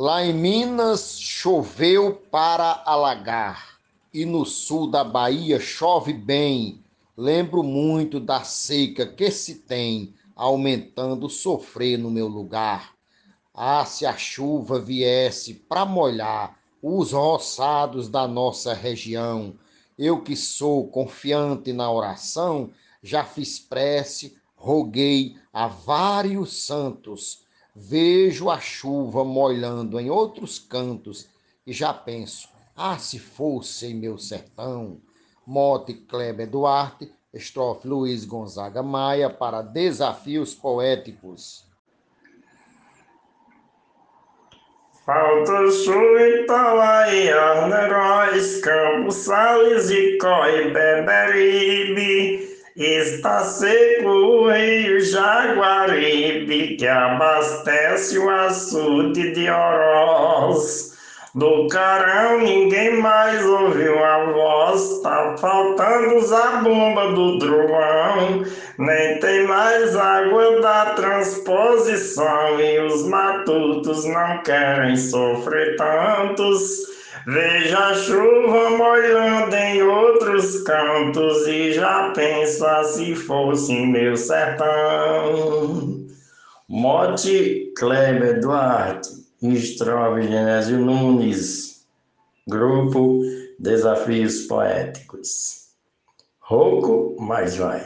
Lá em Minas choveu para alagar, e no sul da Bahia chove bem. Lembro muito da seca que se tem, aumentando sofrer no meu lugar. Ah, se a chuva viesse para molhar os roçados da nossa região, eu que sou confiante na oração, já fiz prece, roguei a vários santos Vejo a chuva molhando em outros cantos e já penso, ah, se fosse em meu sertão. Mote Kleber Duarte, estrofe Luiz Gonzaga Maia para Desafios Poéticos. Falta chuva em Talaia, Neróis, Campos Sales e Coi, Beberibe. Está seco o rio Jaguaribe, que abastece o açude de Oroz. Do carão ninguém mais ouviu a voz, tá faltando a bomba do trovão, nem tem mais água da transposição, e os matutos não querem sofrer tantos. Veja a chuva molhando em outros cantos e já pensa se fosse meu sertão. Mote Kleber Duarte, estrofe Genésio Nunes, grupo Desafios Poéticos. Rouco, mas vai.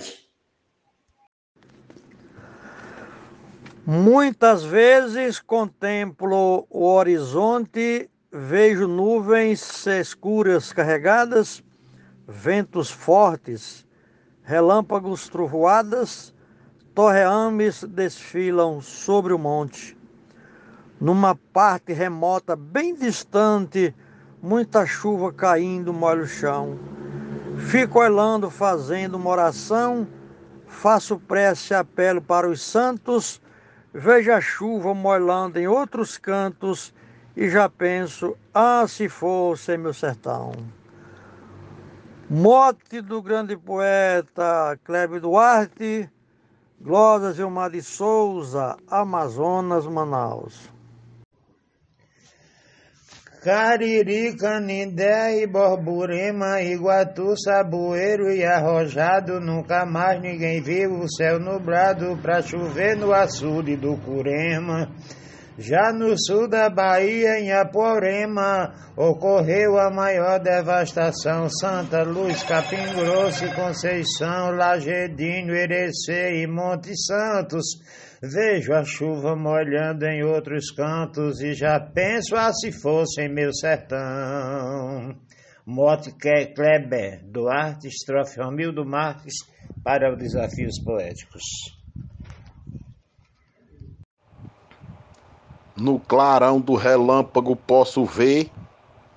Muitas vezes contemplo o horizonte vejo nuvens escuras carregadas, ventos fortes, relâmpagos, trovoadas, torreames desfilam sobre o monte. Numa parte remota, bem distante, muita chuva caindo molha o chão. Fico olhando, fazendo uma oração, faço prece e apelo para os santos, vejo a chuva molhando em outros cantos e já penso, ah, se fosse meu sertão. Mote do grande poeta Cléber Duarte, Glória Gilmar de Souza, Amazonas, Manaus. Cariri, Canindé e Borborema, Iguatu, Saboeiro e Arrojado, nunca mais ninguém viu o céu nublado pra chover no açude do Curema. Já no sul da Bahia, em Aporema, ocorreu a maior devastação. Santa Luz, Capim Grosso e Conceição, Lagedinho, Erecê e Monte Santos. Vejo a chuva molhando em outros cantos e já penso, ah, se fosse em meu sertão. Mote Kleber, Duarte, estrofe Romildo Marques, para os Desafios Poéticos. No clarão do relâmpago posso ver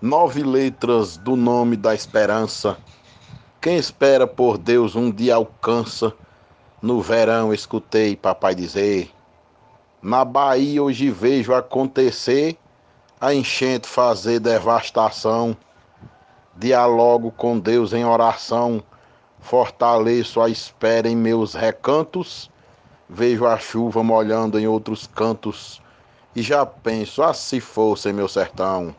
nove letras do nome da esperança. Quem espera por Deus um dia alcança. No verão escutei papai dizer. Na Bahia hoje vejo acontecer a enchente fazer devastação. Dialogo com Deus em oração, fortaleço a espera em meus recantos. Vejo a chuva molhando em outros cantos e já penso, ah, se fosse meu sertão.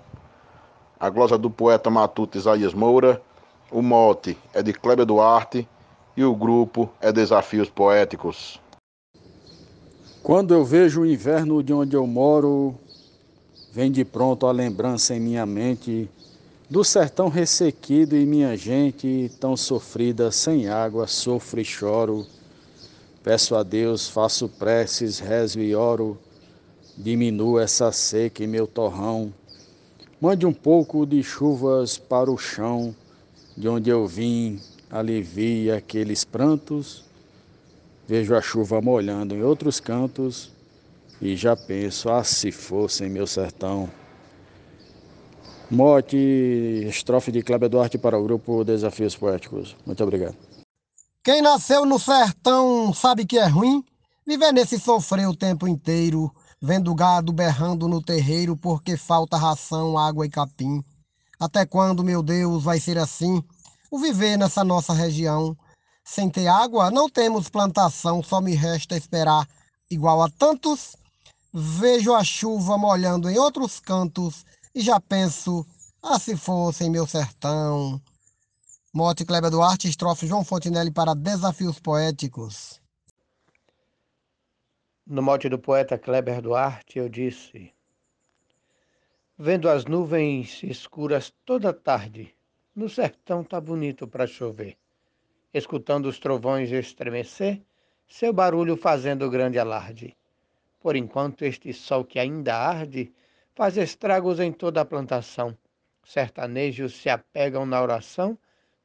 A glosa do poeta matuto Isaías Moura, o mote é de Kleber Duarte e o grupo é Desafios Poéticos. Quando eu vejo o inverno de onde eu moro, vem de pronto a lembrança em minha mente do sertão ressequido e minha gente tão sofrida, sem água, sofro e choro. Peço a Deus, faço preces, rezo e oro diminua essa seca em meu torrão. Mande um pouco de chuvas para o chão, de onde eu vim, alivie aqueles prantos. Vejo a chuva molhando em outros cantos e já penso, ah, se fosse em meu sertão. Mote, estrofe de Cláudio Duarte para o grupo Desafios Poéticos. Muito obrigado. Quem nasceu no sertão sabe que é ruim viver nesse sofrer o tempo inteiro vendo gado berrando no terreiro porque falta ração, água e capim. Até quando, meu Deus, vai ser assim? O viver nessa nossa região. Sem ter água, não temos plantação, só me resta esperar, igual a tantos. Vejo a chuva molhando em outros cantos e já penso, ah, se fosse em meu sertão. Mote Kleber Duarte, estrofe João Fontinelli para Desafios Poéticos. No mote do poeta Kleber Duarte, eu disse: Vendo as nuvens escuras toda tarde, no sertão tá bonito para chover. Escutando os trovões estremecer, seu barulho fazendo grande alarde. Por enquanto, este sol que ainda arde faz estragos em toda a plantação. Sertanejos se apegam na oração,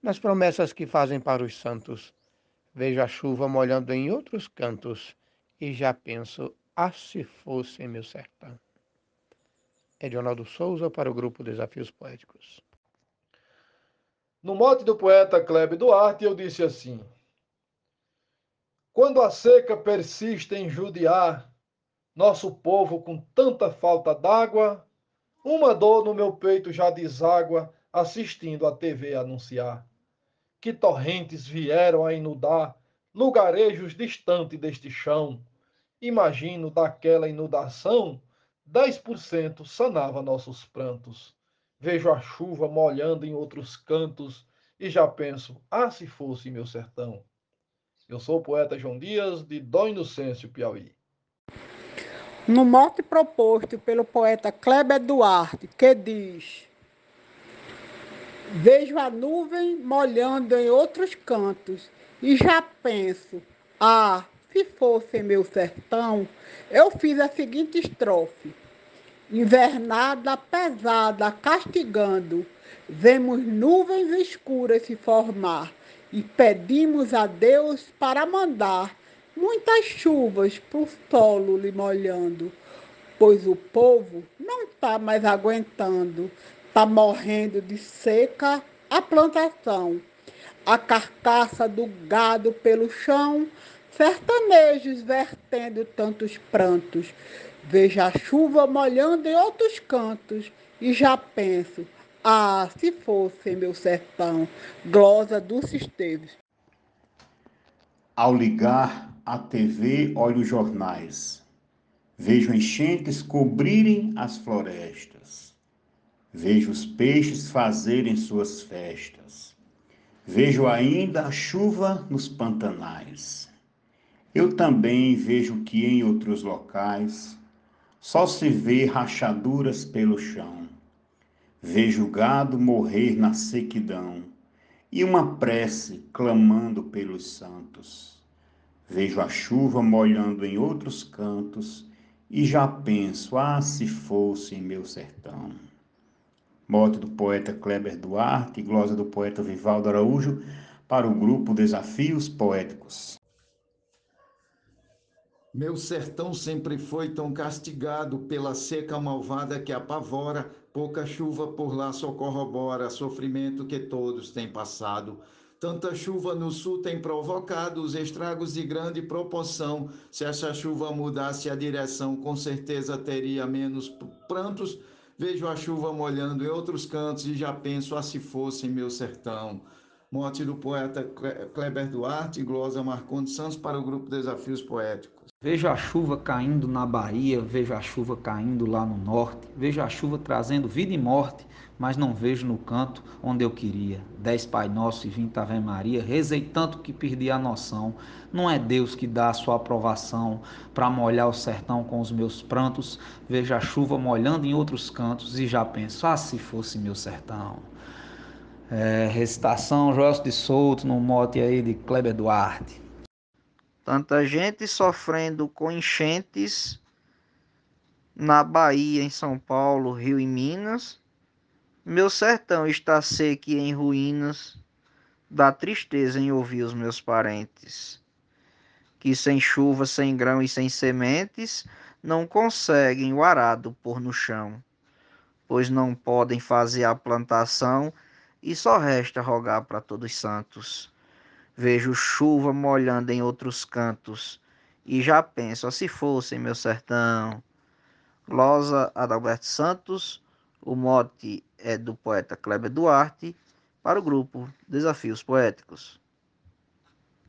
nas promessas que fazem para os santos. Vejo a chuva molhando em outros cantos e já penso, ah, se fosse meu sertão. Edionaldo Souza para o grupo Desafios Poéticos. No mote do poeta Kleber Duarte, eu disse assim: Quando a seca persiste em judiar nosso povo com tanta falta d'água, uma dor no meu peito já deságua assistindo a TV anunciar que torrentes vieram a inundar lugarejos distantes deste chão Imagino daquela inundação, 10% sanava nossos prantos. Vejo a chuva molhando em outros cantos e já penso, ah, se fosse meu sertão. Eu sou o poeta João Dias, de Dom Inocêncio, Piauí. No mote proposto pelo poeta Kleber Duarte, que diz: Vejo a nuvem molhando em outros cantos e já penso, ah, se fosse meu sertão, eu fiz a seguinte estrofe. Invernada pesada castigando, vemos nuvens escuras se formar e pedimos a Deus para mandar muitas chuvas pro solo lhe molhando, pois o povo não está mais aguentando, está morrendo de seca a plantação, a carcaça do gado pelo chão, sertanejos vertendo tantos prantos. Vejo a chuva molhando em outros cantos e já penso, ah, se fosse meu sertão, glosa Dulce Esteves. Ao ligar a TV, olho os jornais. Vejo enchentes cobrirem as florestas. Vejo os peixes fazerem suas festas. Vejo ainda a chuva nos pantanais. Eu também vejo que em outros locais só se vê rachaduras pelo chão. Vejo gado morrer na sequidão e uma prece clamando pelos santos. Vejo a chuva molhando em outros cantos e já penso, ah, se fosse em meu sertão. Mote do poeta Kleber Duarte e glosa do poeta Vivaldo Araújo para o grupo Desafios Poéticos. Meu sertão sempre foi tão castigado pela seca malvada que apavora, pouca chuva por lá só corrobora, sofrimento que todos têm passado. Tanta chuva no sul tem provocado os estragos de grande proporção. Se essa chuva mudasse a direção, com certeza teria menos prantos. Vejo a chuva molhando em outros cantos e já penso, ah, se fosse meu sertão. Morte do poeta Kleber Duarte Glosa Marcondes Santos para o grupo Desafios Poéticos. Vejo a chuva caindo na Bahia, vejo a chuva caindo lá no norte, vejo a chuva trazendo vida e morte, mas não vejo no canto onde eu queria. Dez Pai Nosso e vinte Ave Maria, rezei tanto que perdi a noção. Não é Deus que dá a sua aprovação para molhar o sertão com os meus prantos. Vejo a chuva molhando em outros cantos e já penso, ah, se fosse meu sertão. É, recitação Joelso de Souto, no mote aí de Kleber Duarte. Tanta gente sofrendo com enchentes na Bahia, em São Paulo, Rio e Minas. Meu sertão está seco e em ruínas, dá tristeza em ouvir os meus parentes, que sem chuva, sem grão e sem sementes, não conseguem o arado pôr no chão, pois não podem fazer a plantação e só resta rogar para todos santos. Vejo chuva molhando em outros cantos, e já penso, se fosse meu sertão. Glosa Adalberto Santos, o mote é do poeta Kleber Duarte, para o grupo Desafios Poéticos.